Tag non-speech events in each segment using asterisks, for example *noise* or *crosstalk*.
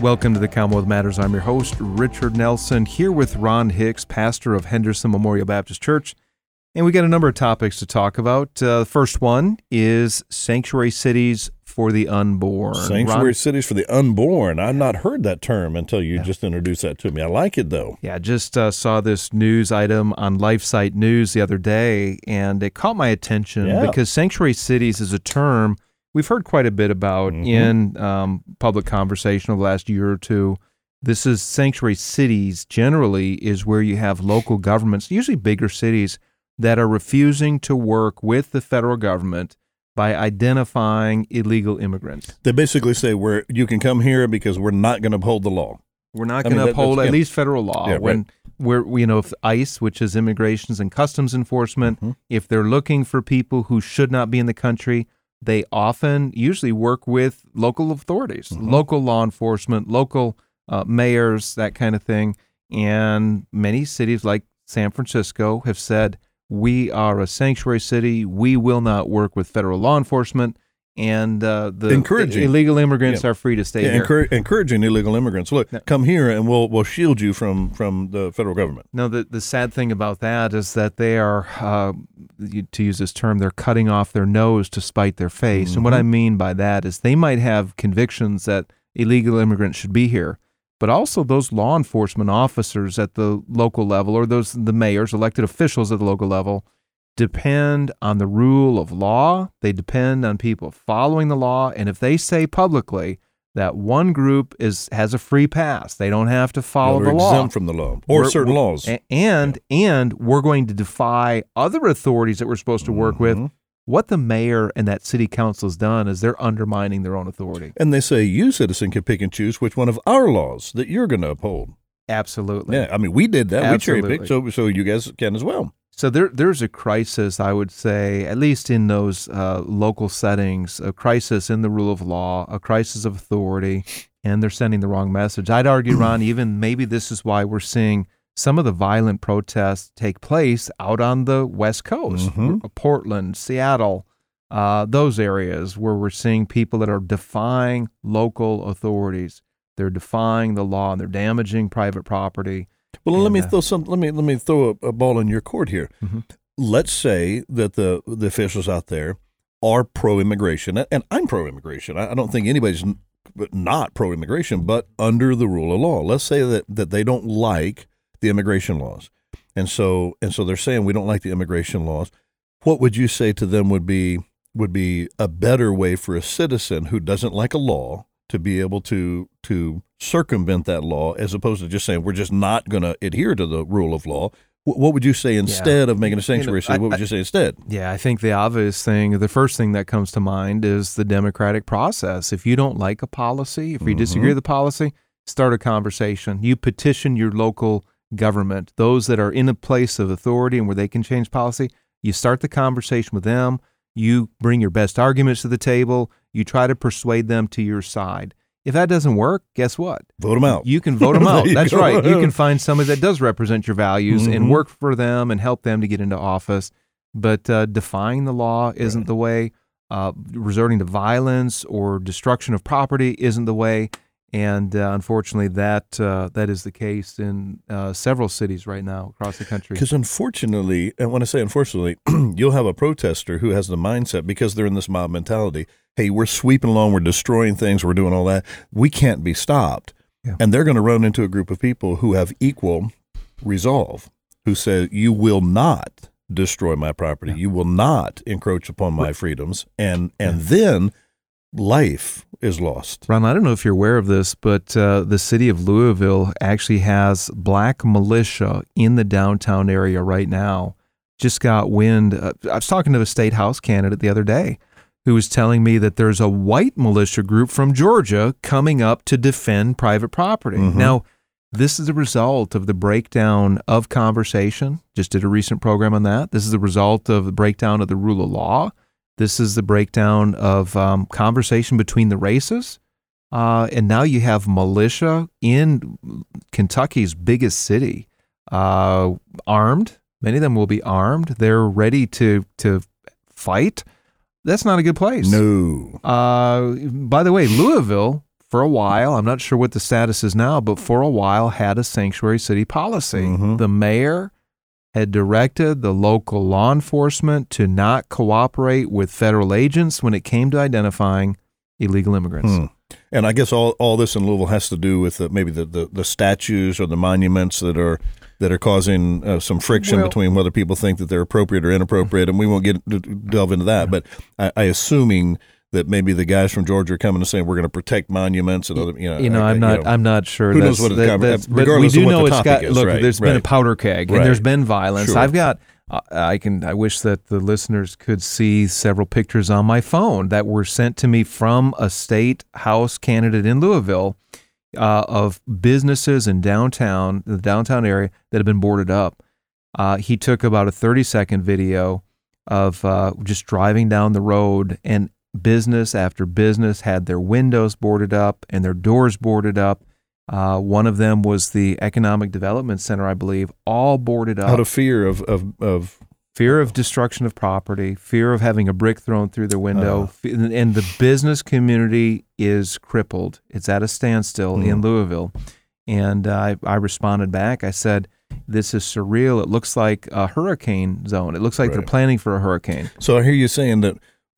Welcome to the Commonwealth Matters. I'm your host, Richard Nelson, here with Ron Hicks, pastor of Henderson Memorial Baptist Church. And we got a number of topics to talk about. Uh, the first one is sanctuary cities for the unborn. Sanctuary Ron, cities for the unborn. I've not heard that term until you yeah. just introduced that to me. I like it though. Yeah, I just uh, saw this news item on LifeSite News the other day, and it caught my attention yeah. because sanctuary cities is a term we've heard quite a bit about mm-hmm. in um, public conversation over the last year or two. This is sanctuary cities generally is where you have local governments, usually bigger cities, that are refusing to work with the federal government by identifying illegal immigrants. They basically say we're you can come here because we're not going to uphold the law. We're not going to uphold at least federal law. Yeah, when right. we're you know if ICE, which is Immigrations and Customs Enforcement, mm-hmm. if they're looking for people who should not be in the country, they often usually work with local authorities, mm-hmm. local law enforcement, local uh, mayors, that kind of thing. And many cities like San Francisco have said, we are a sanctuary city. We will not work with federal law enforcement and uh, the encouraging. illegal immigrants yeah. are free to stay yeah, here. encouraging illegal immigrants. Look, come here, and we'll we'll shield you from from the federal government. No, the the sad thing about that is that they are, uh, to use this term, they're cutting off their nose to spite their face. Mm-hmm. And what I mean by that is they might have convictions that illegal immigrants should be here, but also those law enforcement officers at the local level, or those the mayors, elected officials at the local level depend on the rule of law. They depend on people following the law. And if they say publicly that one group is has a free pass, they don't have to follow the law. Exempt from the law or we're, certain laws. And yeah. and we're going to defy other authorities that we're supposed to work mm-hmm. with. What the mayor and that city council has done is they're undermining their own authority. And they say you, citizen, can pick and choose which one of our laws that you're going to uphold. Absolutely. Yeah, I mean, we did that. Absolutely. We cherry picked, so so you guys can as well. So there, there's a crisis, I would say, at least in those uh, local settings, a crisis in the rule of law, a crisis of authority, and they're sending the wrong message. I'd argue, *clears throat* Ron, even maybe this is why we're seeing some of the violent protests take place out on the West Coast, mm-hmm. Portland, Seattle, uh, those areas where we're seeing people that are defying local authorities. They're defying the law and they're damaging private property well, and, let me uh, throw some. Let me let me throw a, a ball in your court here. Mm-hmm. Let's say that the the officials out there are pro-immigration, and I'm pro-immigration. I, I don't think anybody's not pro-immigration, but under the rule of law. Let's say that that they don't like the immigration laws, and so and so they're saying we don't like the immigration laws. What would you say to them would be would be a better way for a citizen who doesn't like a law to be able to to circumvent that law as opposed to just saying we're just not going to adhere to the rule of law what would you say instead yeah. of making a sanctuary city? what would you say instead? Yeah, I think the obvious thing, the first thing that comes to mind is the democratic process. If you don't like a policy, if you mm-hmm. disagree with the policy, start a conversation. You petition your local government, those that are in a place of authority and where they can change policy. You start the conversation with them. You bring your best arguments to the table. You try to persuade them to your side. If that doesn't work, guess what? Vote them out. You can vote *laughs* them out. That's go. right. You can find somebody that does represent your values mm-hmm. and work for them and help them to get into office. But uh, defying the law isn't right. the way. Uh, resorting to violence or destruction of property isn't the way. And uh, unfortunately, that uh, that is the case in uh, several cities right now across the country. Because unfortunately, and when I say unfortunately, *clears throat* you'll have a protester who has the mindset because they're in this mob mentality. Hey, we're sweeping along, we're destroying things, we're doing all that. We can't be stopped, yeah. and they're going to run into a group of people who have equal resolve, who say, "You will not destroy my property. Yeah. You will not encroach upon my freedoms," and and yeah. then life is lost. Ron, I don't know if you're aware of this, but uh, the city of Louisville actually has black militia in the downtown area right now. Just got wind. Uh, I was talking to a state house candidate the other day who was telling me that there's a white militia group from Georgia coming up to defend private property. Mm-hmm. Now, this is the result of the breakdown of conversation. Just did a recent program on that. This is the result of the breakdown of the rule of law. This is the breakdown of um, conversation between the races. Uh, and now you have militia in Kentucky's biggest city, uh, armed. Many of them will be armed. They're ready to to fight. That's not a good place. No. Uh, by the way, Louisville for a while, I'm not sure what the status is now, but for a while had a sanctuary city policy. Mm-hmm. The mayor had directed the local law enforcement to not cooperate with federal agents when it came to identifying illegal immigrants. Hmm. And I guess all, all this in Louisville has to do with the, maybe the, the, the, statues or the monuments that are that are causing uh, some friction well, between whether people think that they're appropriate or inappropriate, and we won't get delve into that. But I, I assuming that maybe the guys from Georgia are coming and saying we're going to protect monuments and other, you know. You know, I, am not. You know, I'm not sure. Who knows what that, that's, But we do know it's got. Is, look, right, there's right, been a powder keg right. and there's been violence. Sure. I've got. Uh, I can. I wish that the listeners could see several pictures on my phone that were sent to me from a state house candidate in Louisville. Uh, of businesses in downtown, the downtown area that have been boarded up. Uh, he took about a 30 second video of uh, just driving down the road, and business after business had their windows boarded up and their doors boarded up. Uh, one of them was the Economic Development Center, I believe, all boarded up. Out of fear of, of, of fear of destruction of property, fear of having a brick thrown through their window, uh, and the business community is crippled. It's at a standstill mm. in hmm. Louisville. And uh, I, I responded back. I said, this is surreal. It looks like a hurricane zone. It looks like right. they're planning for a hurricane. So I hear you saying that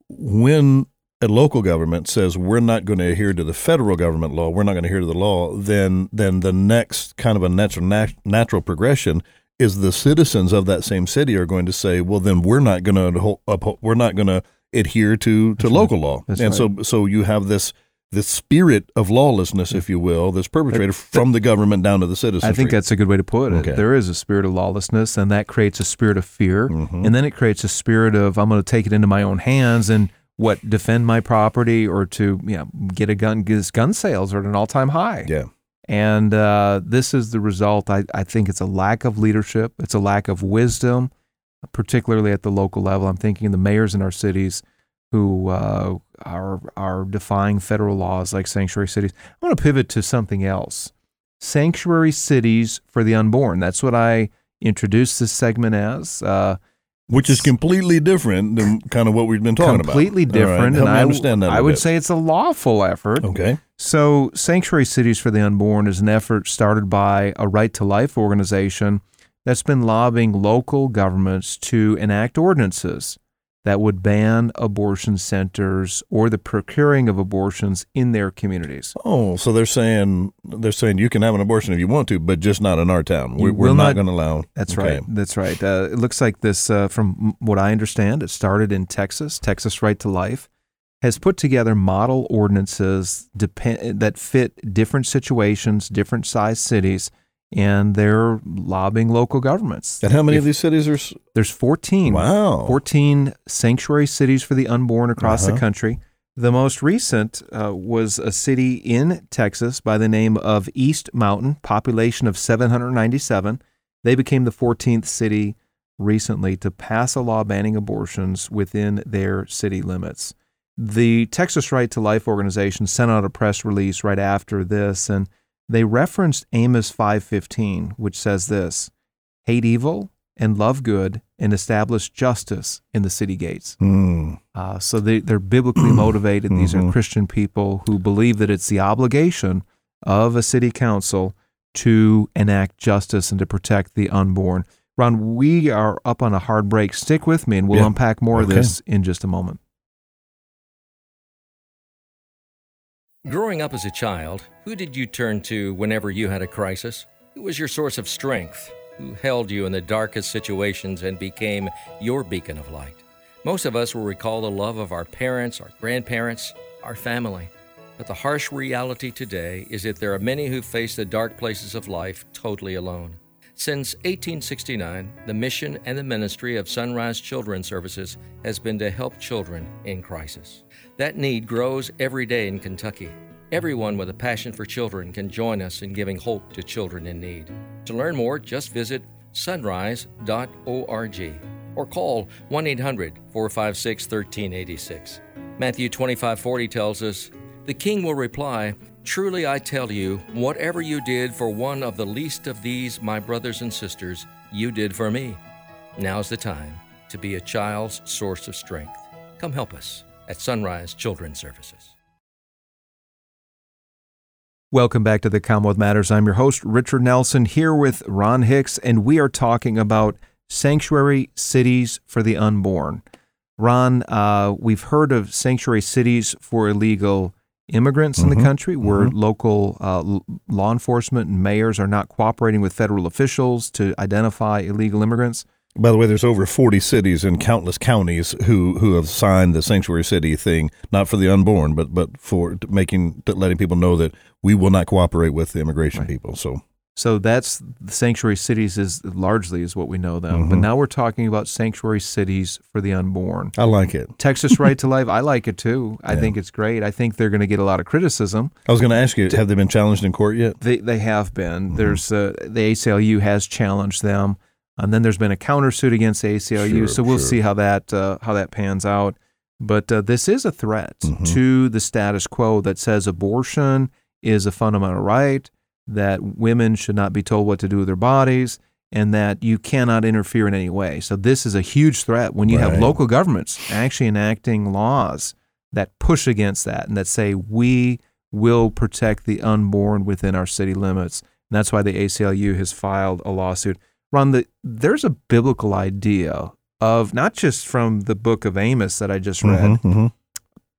when a local government says we're not going to adhere to the federal government law, we're not going to adhere to the law, then then the next kind of a natural natural progression is the citizens of that same city are going to say, well, then we're not going to uphold, we're not going to adhere to to That's local right. law, That's and right. so so you have this the spirit of lawlessness, if you will, that's perpetrated from the government down to the citizens. I think that's a good way to put it. Okay. There is a spirit of lawlessness, and that creates a spirit of fear, mm-hmm. and then it creates a spirit of I'm going to take it into my own hands and what defend my property or to you know, get a gun. Because gun sales are at an all time high. Yeah. And uh, this is the result. I, I think it's a lack of leadership. It's a lack of wisdom, particularly at the local level. I'm thinking the mayors in our cities who uh, are are defying federal laws like sanctuary cities. I want to pivot to something else. Sanctuary cities for the unborn. That's what I introduced this segment as. Uh, which is completely different than kind of what we've been talking completely about. Completely different. Right. and I understand that. I would bit. say it's a lawful effort. Okay. So, Sanctuary Cities for the Unborn is an effort started by a Right to Life organization that's been lobbying local governments to enact ordinances that would ban abortion centers or the procuring of abortions in their communities. Oh, so they're saying they're saying you can have an abortion if you want to, but just not in our town. We, are not, not going to allow. That's okay. right. That's right. Uh, it looks like this, uh, from what I understand, it started in Texas. Texas Right to Life has put together model ordinances depend, that fit different situations, different size cities and they're lobbying local governments. And how many if, of these cities are? There's 14. Wow. 14 sanctuary cities for the unborn across uh-huh. the country. The most recent uh, was a city in Texas by the name of East Mountain, population of 797. They became the 14th city recently to pass a law banning abortions within their city limits. The Texas Right to Life organization sent out a press release right after this and they referenced Amos 5:15, which says this: "Hate evil and love good, and establish justice in the city gates." Mm. Uh, so they, they're biblically *clears throat* motivated. These mm-hmm. are Christian people who believe that it's the obligation of a city council to enact justice and to protect the unborn. Ron, we are up on a hard break. Stick with me, and we'll yeah. unpack more okay. of this in just a moment. Growing up as a child, who did you turn to whenever you had a crisis? Who was your source of strength? Who held you in the darkest situations and became your beacon of light? Most of us will recall the love of our parents, our grandparents, our family. But the harsh reality today is that there are many who face the dark places of life totally alone. Since 1869, the mission and the ministry of Sunrise Children's Services has been to help children in crisis. That need grows every day in Kentucky. Everyone with a passion for children can join us in giving hope to children in need. To learn more, just visit sunrise.org or call 1 800 456 1386. Matthew 25:40 tells us, "The king will reply, Truly I tell you, whatever you did for one of the least of these, my brothers and sisters, you did for me. Now's the time to be a child's source of strength. Come help us at Sunrise Children's Services. Welcome back to the Commonwealth Matters. I'm your host, Richard Nelson, here with Ron Hicks, and we are talking about sanctuary cities for the unborn. Ron, uh, we've heard of sanctuary cities for illegal immigrants mm-hmm. in the mm-hmm. country where mm-hmm. local uh, law enforcement and mayors are not cooperating with federal officials to identify illegal immigrants. By the way, there's over 40 cities in countless counties who, who have signed the sanctuary city thing, not for the unborn, but but for making letting people know that we will not cooperate with the immigration right. people. So so that's the sanctuary cities is largely is what we know them. Mm-hmm. But now we're talking about sanctuary cities for the unborn. I like it. Texas Right to *laughs* Life, I like it too. I yeah. think it's great. I think they're going to get a lot of criticism. I was going to ask you, have they been challenged in court yet? They they have been. Mm-hmm. There's uh, the ACLU has challenged them, and then there's been a countersuit against the ACLU. Sure, so we'll sure. see how that uh, how that pans out. But uh, this is a threat mm-hmm. to the status quo that says abortion is a fundamental right that women should not be told what to do with their bodies and that you cannot interfere in any way. So this is a huge threat when you right. have local governments actually enacting laws that push against that and that say we will protect the unborn within our city limits. And that's why the ACLU has filed a lawsuit. Ron, the, there's a biblical idea of not just from the book of Amos that I just read, mm-hmm, mm-hmm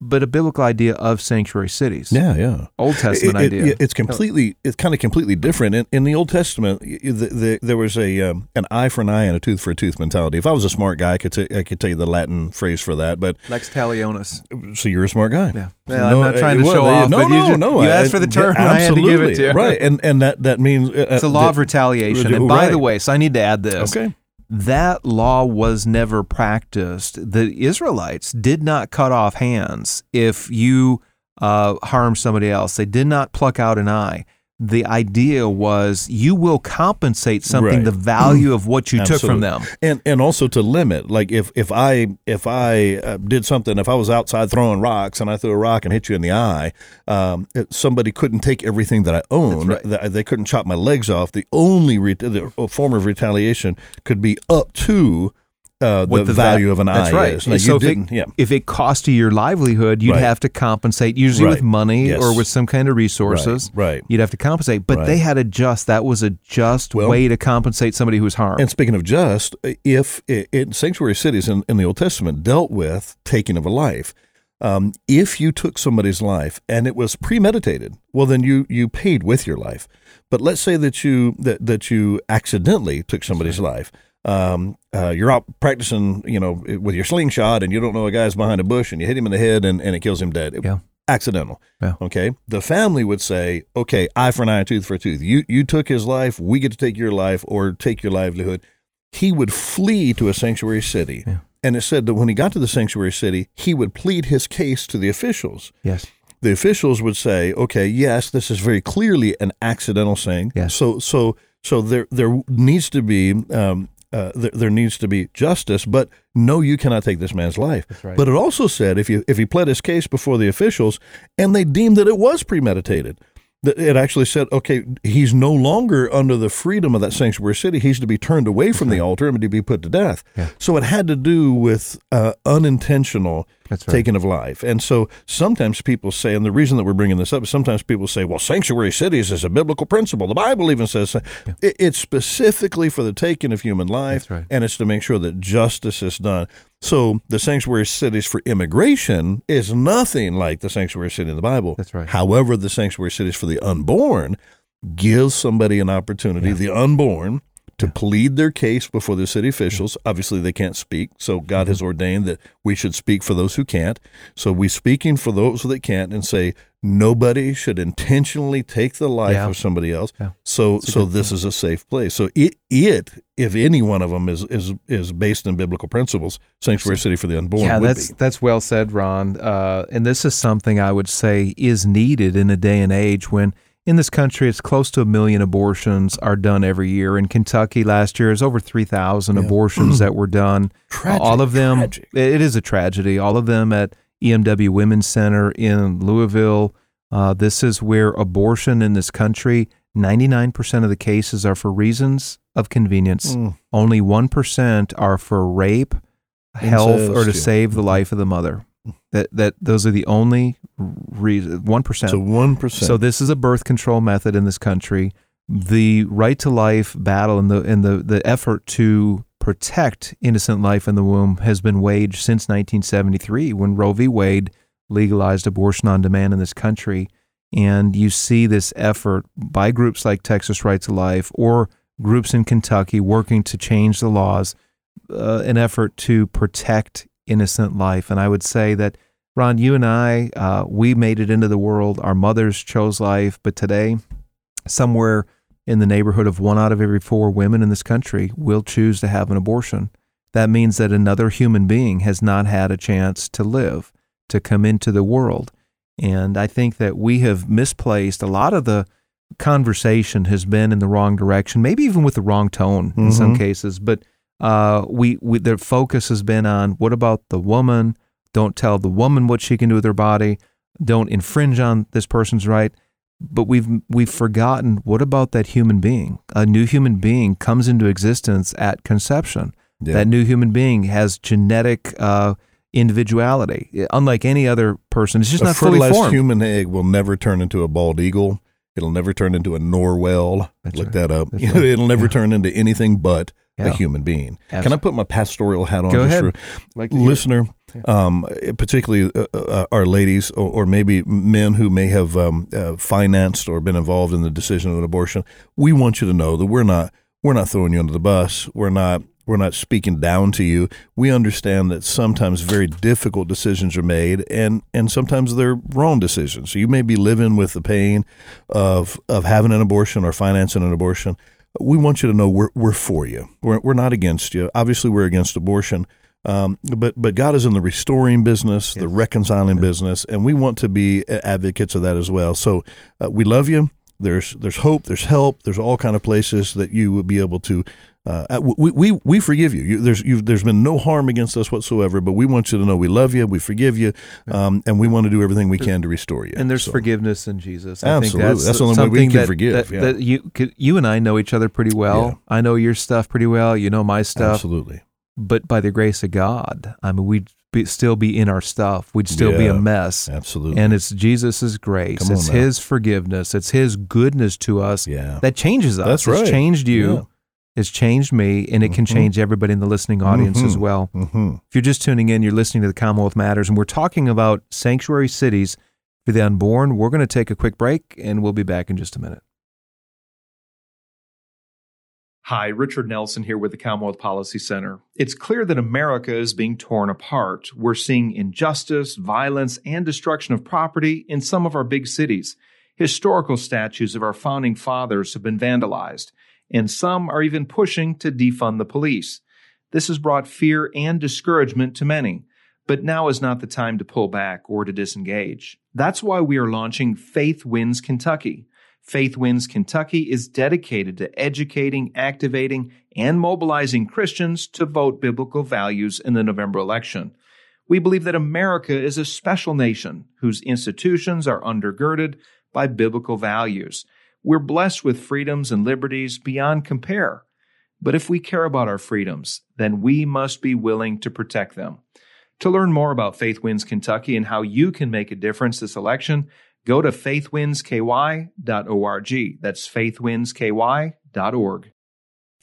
but a biblical idea of sanctuary cities. Yeah, yeah. Old Testament it, idea. It, it's completely, it's kind of completely different. In, in the Old Testament, the, the, there was a um, an eye for an eye and a tooth for a tooth mentality. If I was a smart guy, I could t- I could tell you the Latin phrase for that. But lex talionis. So you're a smart guy. Yeah. Well, no, I'm not trying to show well, off. No, no, you, no. You asked for the term, yeah, I had to give it to you. Right, and and that that means uh, it's a law of retaliation. And by right. the way, so I need to add this. Okay that law was never practiced. The Israelites did not cut off hands if you uh, harm somebody else. They did not pluck out an eye the idea was you will compensate something right. the value of what you Absolutely. took from them and and also to limit like if if i if i uh, did something if i was outside throwing rocks and i threw a rock and hit you in the eye um, it, somebody couldn't take everything that i own right. they couldn't chop my legs off the only re- the form of retaliation could be up to uh, the, the, value va- of an eye that's right. is. So if it, yeah. if it cost you your livelihood, you'd right. have to compensate, usually right. with money yes. or with some kind of resources. Right. You'd have to compensate. But they had a just, that was a just well, way to compensate somebody who was harmed. And speaking of just, if it, it, sanctuary cities in, in, the Old Testament dealt with taking of a life, um, if you took somebody's life and it was premeditated, well, then you, you paid with your life. But let's say that you that, that you accidentally took somebody's life um, uh, you're out practicing, you know, with your slingshot, and you don't know a guy's behind a bush, and you hit him in the head, and, and it kills him dead. Yeah. Accidental. Yeah. Okay. The family would say, okay, eye for an eye, tooth for a tooth. You you took his life. We get to take your life or take your livelihood. He would flee to a sanctuary city. Yeah. And it said that when he got to the sanctuary city, he would plead his case to the officials. Yes the officials would say, "Okay, yes, this is very clearly an accidental thing. Yes. So, so, so there there needs to be um, uh, th- there needs to be justice, but no, you cannot take this man's life. Right. But it also said if you if he pled his case before the officials and they deemed that it was premeditated, it actually said, okay, he's no longer under the freedom of that sanctuary city. He's to be turned away from the altar and to be put to death. Yeah. So it had to do with uh, unintentional right. taking of life. And so sometimes people say, and the reason that we're bringing this up is sometimes people say, well, sanctuary cities is a biblical principle. The Bible even says yeah. it's specifically for the taking of human life, right. and it's to make sure that justice is done. So the sanctuary cities for immigration is nothing like the sanctuary city in the Bible. That's right. However, the sanctuary cities for the unborn gives somebody an opportunity, yeah. the unborn, to plead their case before the city officials. Obviously, they can't speak, so God mm-hmm. has ordained that we should speak for those who can't. So we speaking for those that can't and say nobody should intentionally take the life yeah. of somebody else. Yeah. So so this point. is a safe place. So it it if any one of them is is is based in biblical principles, sanctuary city for the unborn. Yeah, that's be. that's well said, Ron. Uh, and this is something I would say is needed in a day and age when in this country, it's close to a million abortions are done every year. In Kentucky, last year, is over three thousand yeah. abortions *clears throat* that were done. Tragic, All of them. Tragic. It is a tragedy. All of them at EMW Women's Center in Louisville. Uh, this is where abortion in this country. Ninety nine percent of the cases are for reasons of convenience. Mm. Only one percent are for rape, health, or to save the life of the mother. That that those are the only reason one percent. So one percent. So this is a birth control method in this country. The right to life battle and the and the the effort to protect innocent life in the womb has been waged since 1973 when Roe v. Wade legalized abortion on demand in this country. And you see this effort by groups like Texas Right to Life or groups in Kentucky working to change the laws, uh, an effort to protect innocent life. And I would say that, Ron, you and I, uh, we made it into the world. Our mothers chose life. But today, somewhere in the neighborhood of one out of every four women in this country will choose to have an abortion. That means that another human being has not had a chance to live, to come into the world. And I think that we have misplaced a lot of the conversation has been in the wrong direction, maybe even with the wrong tone in mm-hmm. some cases. But uh, we, we the focus has been on what about the woman? Don't tell the woman what she can do with her body. Don't infringe on this person's right. But we've we've forgotten what about that human being? A new human being comes into existence at conception. Yeah. That new human being has genetic uh, individuality, unlike any other person. It's just a not fully formed. human egg will never turn into a bald eagle. It'll never turn into a narwhal. That's Look right. that up. Right. *laughs* It'll never yeah. turn into anything but yeah. a human being. Absolutely. Can I put my pastoral hat on? Go ahead. like listener, yeah. um, particularly uh, uh, our ladies, or, or, maybe men who may have um, uh, financed or been involved in the decision of an abortion. We want you to know that we're not we're not throwing you under the bus. We're not we're not speaking down to you. We understand that sometimes very difficult decisions are made, and and sometimes they're wrong decisions. So you may be living with the pain of of having an abortion or financing an abortion we want you to know we're, we're for you. We're, we're not against you. Obviously, we're against abortion. Um, but but God is in the restoring business, yes. the reconciling yes. business, and we want to be advocates of that as well. So uh, we love you. There's there's hope. There's help. There's all kind of places that you will be able to uh, we, we we forgive you. you there's there's been no harm against us whatsoever, but we want you to know we love you, we forgive you, um, and we want to do everything we can to restore you. And there's so. forgiveness in Jesus. I absolutely, that's, that's, the only way we can that, forgive. That, yeah. that you could, you and I know each other pretty well. Yeah. I know your stuff pretty well. You know my stuff. Absolutely. But by the grace of God, I mean we'd be, still be in our stuff. We'd still yeah, be a mess. Absolutely. And it's Jesus' grace. it's His forgiveness. It's His goodness to us yeah. that changes us. That's right. It's changed you has changed me and it mm-hmm. can change everybody in the listening audience mm-hmm. as well. Mm-hmm. If you're just tuning in, you're listening to the Commonwealth Matters, and we're talking about sanctuary cities for the unborn. We're going to take a quick break and we'll be back in just a minute. Hi, Richard Nelson here with the Commonwealth Policy Center. It's clear that America is being torn apart. We're seeing injustice, violence, and destruction of property in some of our big cities. Historical statues of our founding fathers have been vandalized and some are even pushing to defund the police. This has brought fear and discouragement to many, but now is not the time to pull back or to disengage. That's why we are launching Faith Wins Kentucky. Faith Wins Kentucky is dedicated to educating, activating, and mobilizing Christians to vote biblical values in the November election. We believe that America is a special nation whose institutions are undergirded by biblical values. We're blessed with freedoms and liberties beyond compare. But if we care about our freedoms, then we must be willing to protect them. To learn more about Faith Wins Kentucky and how you can make a difference this election, go to faithwinsky.org. That's faithwinsky.org.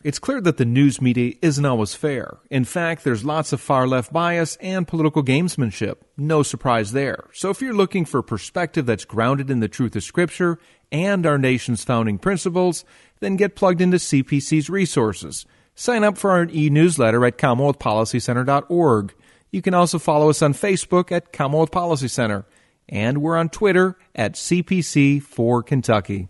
It's clear that the news media isn't always fair. In fact, there's lots of far left bias and political gamesmanship. No surprise there. So if you're looking for perspective that's grounded in the truth of Scripture and our nation's founding principles, then get plugged into CPC's resources. Sign up for our e-newsletter at CommonwealthPolicyCenter.org. You can also follow us on Facebook at Commonwealth Policy Center, and we're on Twitter at CPC for Kentucky.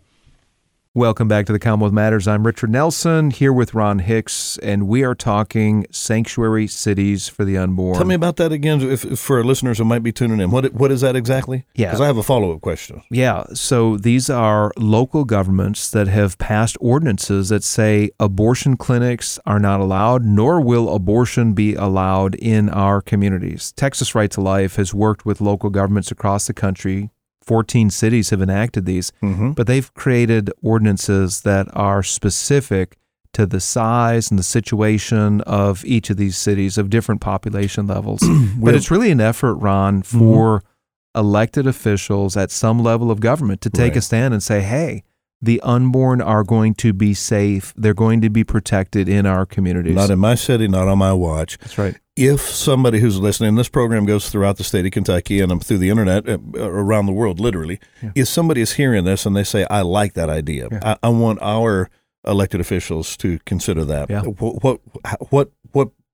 Welcome back to the Commonwealth Matters. I'm Richard Nelson here with Ron Hicks, and we are talking sanctuary cities for the unborn. Tell me about that again, if, if for our listeners who might be tuning in. What what is that exactly? Yeah, because I have a follow up question. Yeah, so these are local governments that have passed ordinances that say abortion clinics are not allowed, nor will abortion be allowed in our communities. Texas Right to Life has worked with local governments across the country 14 cities have enacted these, mm-hmm. but they've created ordinances that are specific to the size and the situation of each of these cities of different population levels. *clears throat* but it's really an effort, Ron, mm-hmm. for mm-hmm. elected officials at some level of government to take right. a stand and say, hey, the unborn are going to be safe. They're going to be protected in our communities. Not in my city, not on my watch. That's right. If somebody who's listening, this program goes throughout the state of Kentucky and I'm through the internet uh, around the world, literally. Yeah. If somebody is hearing this and they say, I like that idea, yeah. I, I, want our elected officials to consider that. Yeah. What, what, what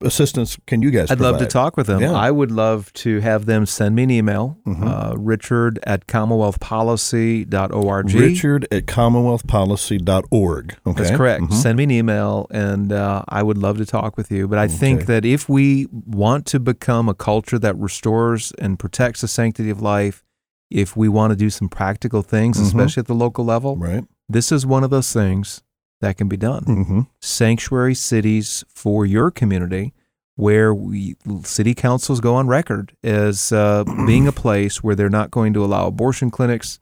assistance can you guys I'd provide? love to talk with them. Yeah. I would love to have them send me an email, mm-hmm. uh, richard at commonwealthpolicy.org. Richard at commonwealthpolicy.org. Okay. That's correct. Mm-hmm. Send me an email, and uh, I would love to talk with you. But I okay. think that if we want to become a culture that restores and protects the sanctity of life, if we want to do some practical things, mm-hmm. especially at the local level, right. this is one of those things that can be done. Mm-hmm. Sanctuary cities for your community where we, city councils go on record as uh, *clears throat* being a place where they're not going to allow abortion clinics.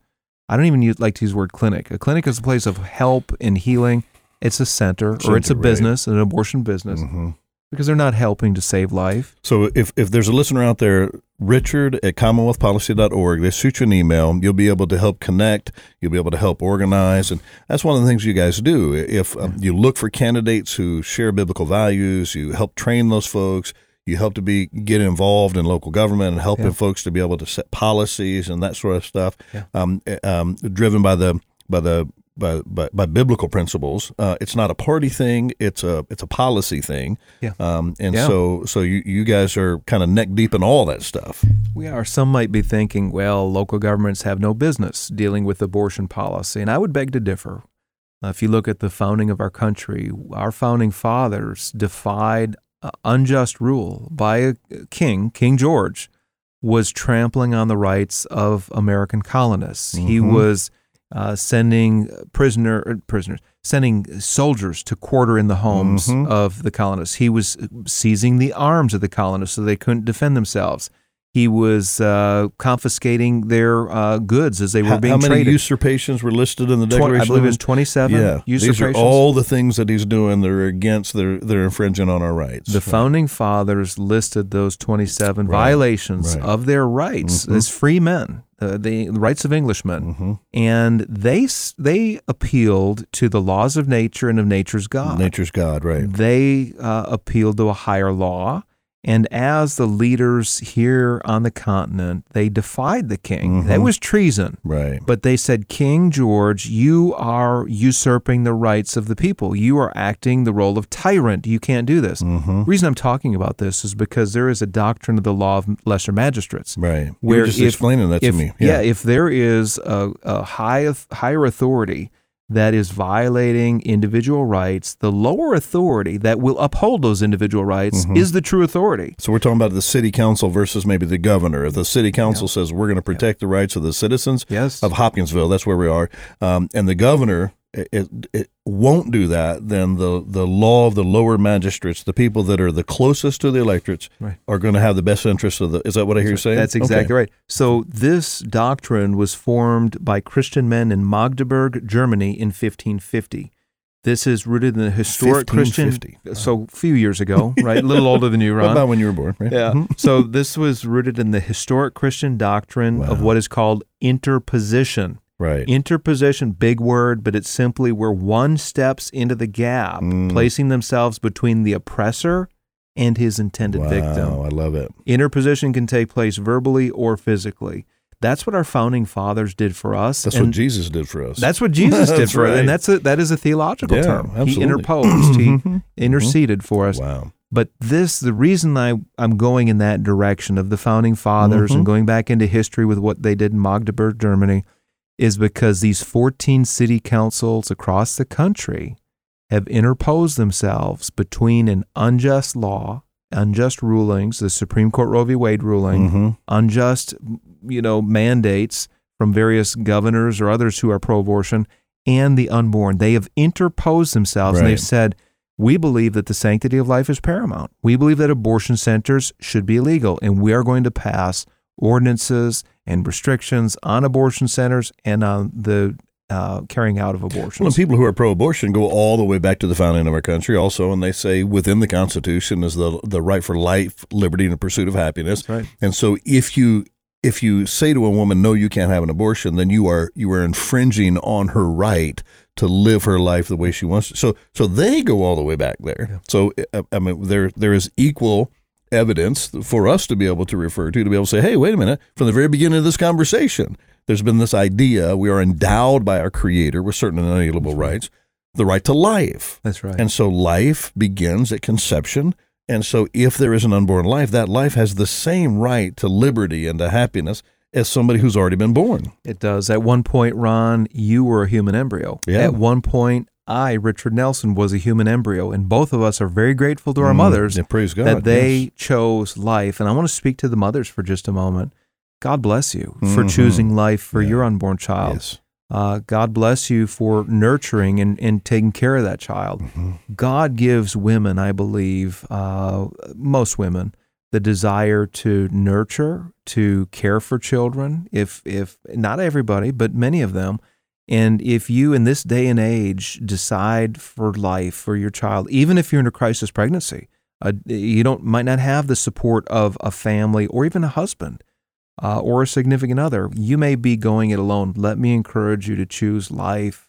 I don't even use, like to use the word clinic. A clinic is a place of help and healing. It's a center, center or it's a business, right. an abortion business. Mm-hmm because they're not helping to save life. So if, if there's a listener out there, Richard at commonwealthpolicy.org, they shoot you an email. You'll be able to help connect. You'll be able to help organize. And that's one of the things you guys do. If um, you look for candidates who share biblical values, you help train those folks. You help to be get involved in local government and helping yeah. folks to be able to set policies and that sort of stuff. Yeah. Um, eh, um, driven by the by the by, by, by biblical principles. Uh, it's not a party thing. It's a it's a policy thing. Yeah. Um, and yeah. so so you, you guys are kind of neck deep in all that stuff. We are. Some might be thinking, well, local governments have no business dealing with abortion policy, and I would beg to differ. Uh, if you look at the founding of our country, our founding fathers defied uh, unjust rule by a king, King George, was trampling on the rights of American colonists. Mm-hmm. He was uh, sending prisoner er, prisoners, sending soldiers to quarter in the homes mm-hmm. of the colonists. He was seizing the arms of the colonists so they couldn't defend themselves. He was uh, confiscating their uh, goods as they were how, being how many traded. usurpations were listed in the Declaration? I believe it was twenty-seven. Yeah, these are all the things that he's doing that are against. They're they're infringing on our rights. The founding fathers listed those twenty-seven right. violations right. of their rights mm-hmm. as free men uh, the rights of Englishmen, mm-hmm. and they they appealed to the laws of nature and of nature's God. Nature's God, right? They uh, appealed to a higher law, and as the leaders here on the continent, they defied the king. Mm-hmm. That was treason. Right. But they said, King George, you are usurping the rights of the people. You are acting the role of tyrant. You can't do this. Mm-hmm. The reason I'm talking about this is because there is a doctrine of the law of lesser magistrates. Right. Where you just if, explaining that if, to me. Yeah. yeah. if there is a, a high higher authority that is violating individual rights, the lower authority that will uphold those individual rights mm-hmm. is the true authority. So we're talking about the city council versus maybe the governor. If the city council yeah. says we're going to protect yeah. the rights of the citizens yes. of Hopkinsville, that's where we are, um, and the governor it, it won't do that, then the, the law of the lower magistrates, the people that are the closest to the electorates, right. are going to have the best interests of the. Is that what I hear you saying? That's exactly okay. right. So this doctrine was formed by Christian men in Magdeburg, Germany, in 1550. This is rooted in the historic Christian. So a few years ago, right? A little older than you, *laughs* Ron. about when you were born, right? Yeah. Mm-hmm. so this was rooted in the historic Christian doctrine wow. of what is called interposition Right. Interposition, big word, but it's simply where one steps into the gap, mm. placing themselves between the oppressor and his intended wow, victim. I love it. Interposition can take place verbally or physically. That's what our founding fathers did for us. That's what Jesus did for us. That's what Jesus *laughs* did for right. us, and that's a that is a theological yeah, term. Absolutely. He interposed, he mm-hmm. interceded for us. Wow. But this, the reason I, I'm going in that direction of the founding fathers mm-hmm. and going back into history with what they did in Magdeburg, Germany, is because these 14 city councils across the country have interposed themselves between an unjust law, unjust rulings, the Supreme Court Roe v. Wade ruling, mm-hmm. unjust, you know, mandates from various governors or others who are pro-abortion, and the unborn. They have interposed themselves right. and they've said, we believe that the sanctity of life is paramount. We believe that abortion centers should be illegal, and we are going to pass ordinances and restrictions on abortion centers and on the uh, carrying out of abortion. Well, and people who are pro-abortion go all the way back to the founding of our country, also, and they say within the Constitution is the the right for life, liberty, and the pursuit of happiness. Right. And so, if you if you say to a woman, "No, you can't have an abortion," then you are you are infringing on her right to live her life the way she wants. To. So so they go all the way back there. Yeah. So I mean, there there is equal evidence for us to be able to refer to to be able to say, "Hey, wait a minute!" From the very beginning of this conversation there's been this idea we are endowed by our Creator with certain inalienable rights, the right to life. That's right. And so life begins at conception. And so if there is an unborn life, that life has the same right to liberty and to happiness as somebody who's already been born. It does. At one point, Ron, you were a human embryo. Yeah. At one point, I, Richard Nelson, was a human embryo, and both of us are very grateful to our mm, mothers praise God, that they yes. chose life. And I want to speak to the mothers for just a moment. God bless you for mm-hmm. choosing life for yeah. your unborn child. Yes. Uh, God bless you for nurturing and, and taking care of that child. Mm-hmm. God gives women, I believe, uh, most women, the desire to nurture, to care for children. If if not everybody, but many of them. And if you, in this day and age, decide for life for your child, even if you're in a crisis pregnancy, uh, you don't might not have the support of a family or even a husband uh, or a significant other, you may be going it alone. Let me encourage you to choose life,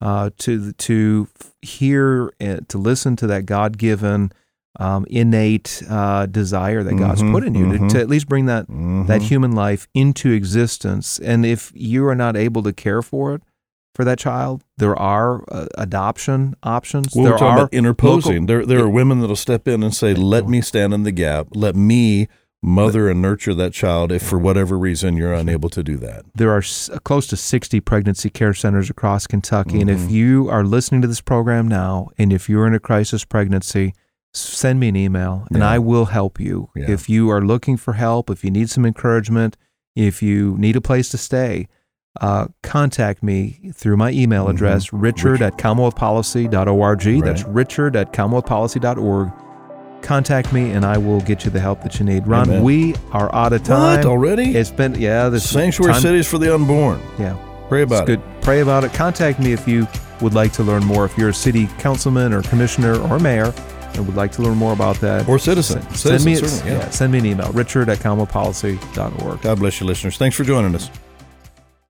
uh, to to hear, uh, to listen to that God given, um, innate uh, desire that God's mm-hmm, put in you mm-hmm. to, to, at least bring that mm-hmm. that human life into existence. And if you are not able to care for it, for that child. There are uh, adoption options. Well, there we're talking are about interposing. Local, there, there are women that'll step in and say, "Let me stand in the gap. Let me mother and nurture that child if for whatever reason you're unable to do that. There are close to 60 pregnancy care centers across Kentucky. Mm-hmm. And if mm-hmm. you are listening to this program now, and if you're in a crisis pregnancy, send me an email and yeah. I will help you. Yeah. If you are looking for help, if you need some encouragement, if you need a place to stay, uh, contact me through my email mm-hmm. address, mm-hmm. richard at commonwealthpolicy.org. Right. That's richard at commonwealthpolicy.org contact me and I will get you the help that you need. Ron, Amen. we are out of time. What, already? It's been, yeah. This Sanctuary time, cities for the unborn. Yeah. Pray about it's it. Good. Pray about it. Contact me if you would like to learn more. If you're a city councilman or commissioner or mayor and would like to learn more about that. Or citizen. Send, citizen me, yeah. yeah. send me an email, richard at commonwealthpolicy.org. God bless you, listeners. Thanks for joining us.